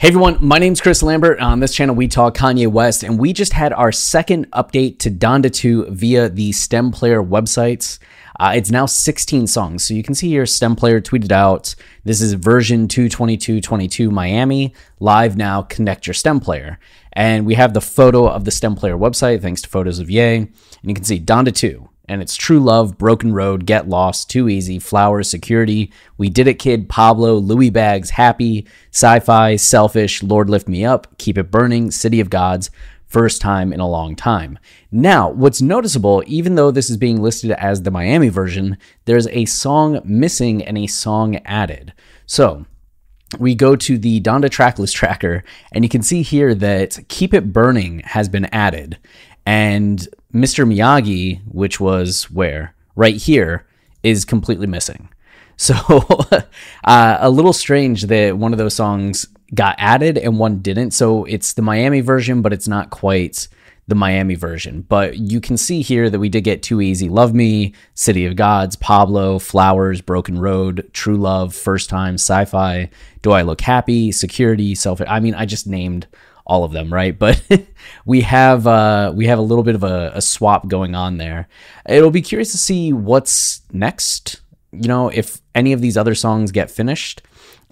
Hey everyone, my name's Chris Lambert. On this channel, we talk Kanye West, and we just had our second update to Donda 2 via the STEM Player websites. Uh, it's now 16 songs. So you can see here, STEM Player tweeted out, this is version 222.22 Miami, live now, connect your STEM Player. And we have the photo of the STEM Player website, thanks to photos of Ye. And you can see Donda 2 and it's True Love, Broken Road, Get Lost, Too Easy, Flowers, Security, We Did It Kid, Pablo, Louie Bags, Happy, Sci Fi, Selfish, Lord Lift Me Up, Keep It Burning, City of Gods, First Time in a Long Time. Now, what's noticeable, even though this is being listed as the Miami version, there's a song missing and a song added. So, we go to the Donda tracklist tracker, and you can see here that Keep It Burning has been added. And Mr. Miyagi, which was where? Right here, is completely missing. So uh, a little strange that one of those songs got added and one didn't. So it's the Miami version, but it's not quite the Miami version. But you can see here that we did get Too Easy, Love Me, City of Gods, Pablo, Flowers, Broken Road, True Love, First Time, Sci Fi, Do I Look Happy, Security, Self. I mean, I just named all of them, right? But we have uh, we have a little bit of a, a swap going on there. It'll be curious to see what's next. You know, if any of these other songs get finished.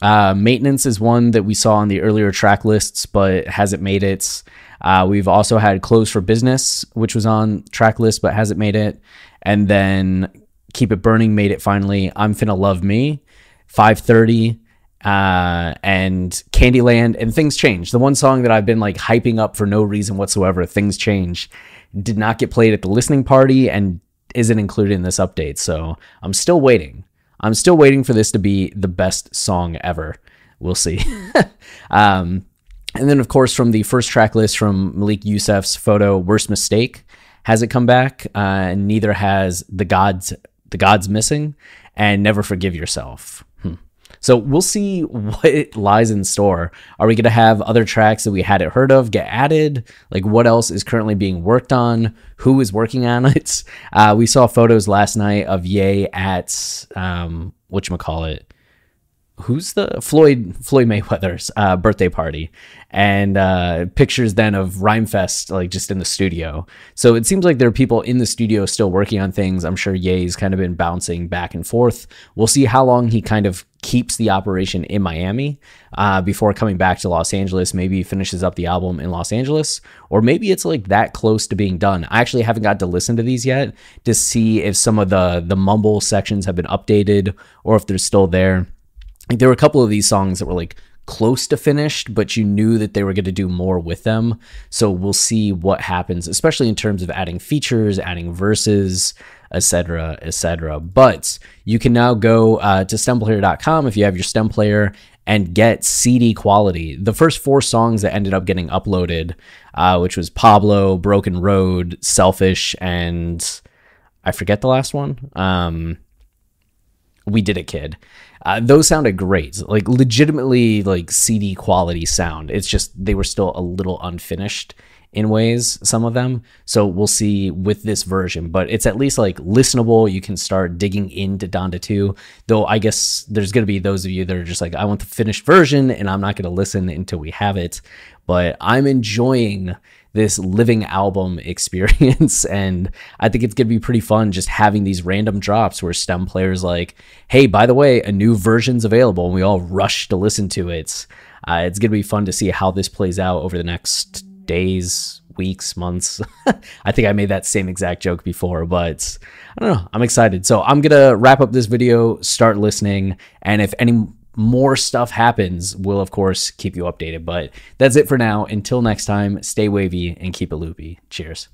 Uh, Maintenance is one that we saw on the earlier track lists, but hasn't made it. Uh, we've also had Close for Business, which was on track list but hasn't made it. And then Keep It Burning made it finally. I'm Finna Love Me, 530 uh, and Candyland, and things change. The one song that I've been like hyping up for no reason whatsoever, things change, did not get played at the listening party and isn't included in this update. So I'm still waiting. I'm still waiting for this to be the best song ever. We'll see. um, and then, of course, from the first track list from Malik Yusef's photo, "Worst Mistake," has it come back? Uh, neither has the gods. The gods missing, and "Never Forgive Yourself." So we'll see what lies in store. Are we going to have other tracks that we hadn't heard of get added? Like what else is currently being worked on? Who is working on it? Uh, we saw photos last night of Ye at um, what you call it who's the Floyd Floyd Mayweather's uh, birthday party, and uh, pictures then of Rhymefest like just in the studio. So it seems like there are people in the studio still working on things. I'm sure Ye's kind of been bouncing back and forth. We'll see how long he kind of keeps the operation in Miami uh, before coming back to Los Angeles. Maybe he finishes up the album in Los Angeles, or maybe it's like that close to being done. I actually haven't got to listen to these yet to see if some of the the mumble sections have been updated or if they're still there like there were a couple of these songs that were like close to finished, but you knew that they were going to do more with them. So we'll see what happens, especially in terms of adding features, adding verses, etc., etc. But you can now go uh, to stemplayer.com if you have your stem player and get CD quality. The first four songs that ended up getting uploaded, uh, which was Pablo, Broken Road, Selfish, and I forget the last one. Um, we did it, kid. Uh, those sounded great, like legitimately like CD quality sound. It's just they were still a little unfinished in ways, some of them. So we'll see with this version, but it's at least like listenable. You can start digging into Donda 2. Though I guess there's going to be those of you that are just like, I want the finished version and I'm not going to listen until we have it. But I'm enjoying this living album experience. and I think it's going to be pretty fun just having these random drops where STEM players like, hey, by the way, a new version's available, and we all rush to listen to it. Uh, it's going to be fun to see how this plays out over the next days, weeks, months. I think I made that same exact joke before, but I don't know. I'm excited. So I'm going to wrap up this video, start listening, and if any more stuff happens, we'll of course keep you updated. But that's it for now. Until next time, stay wavy and keep it loopy. Cheers.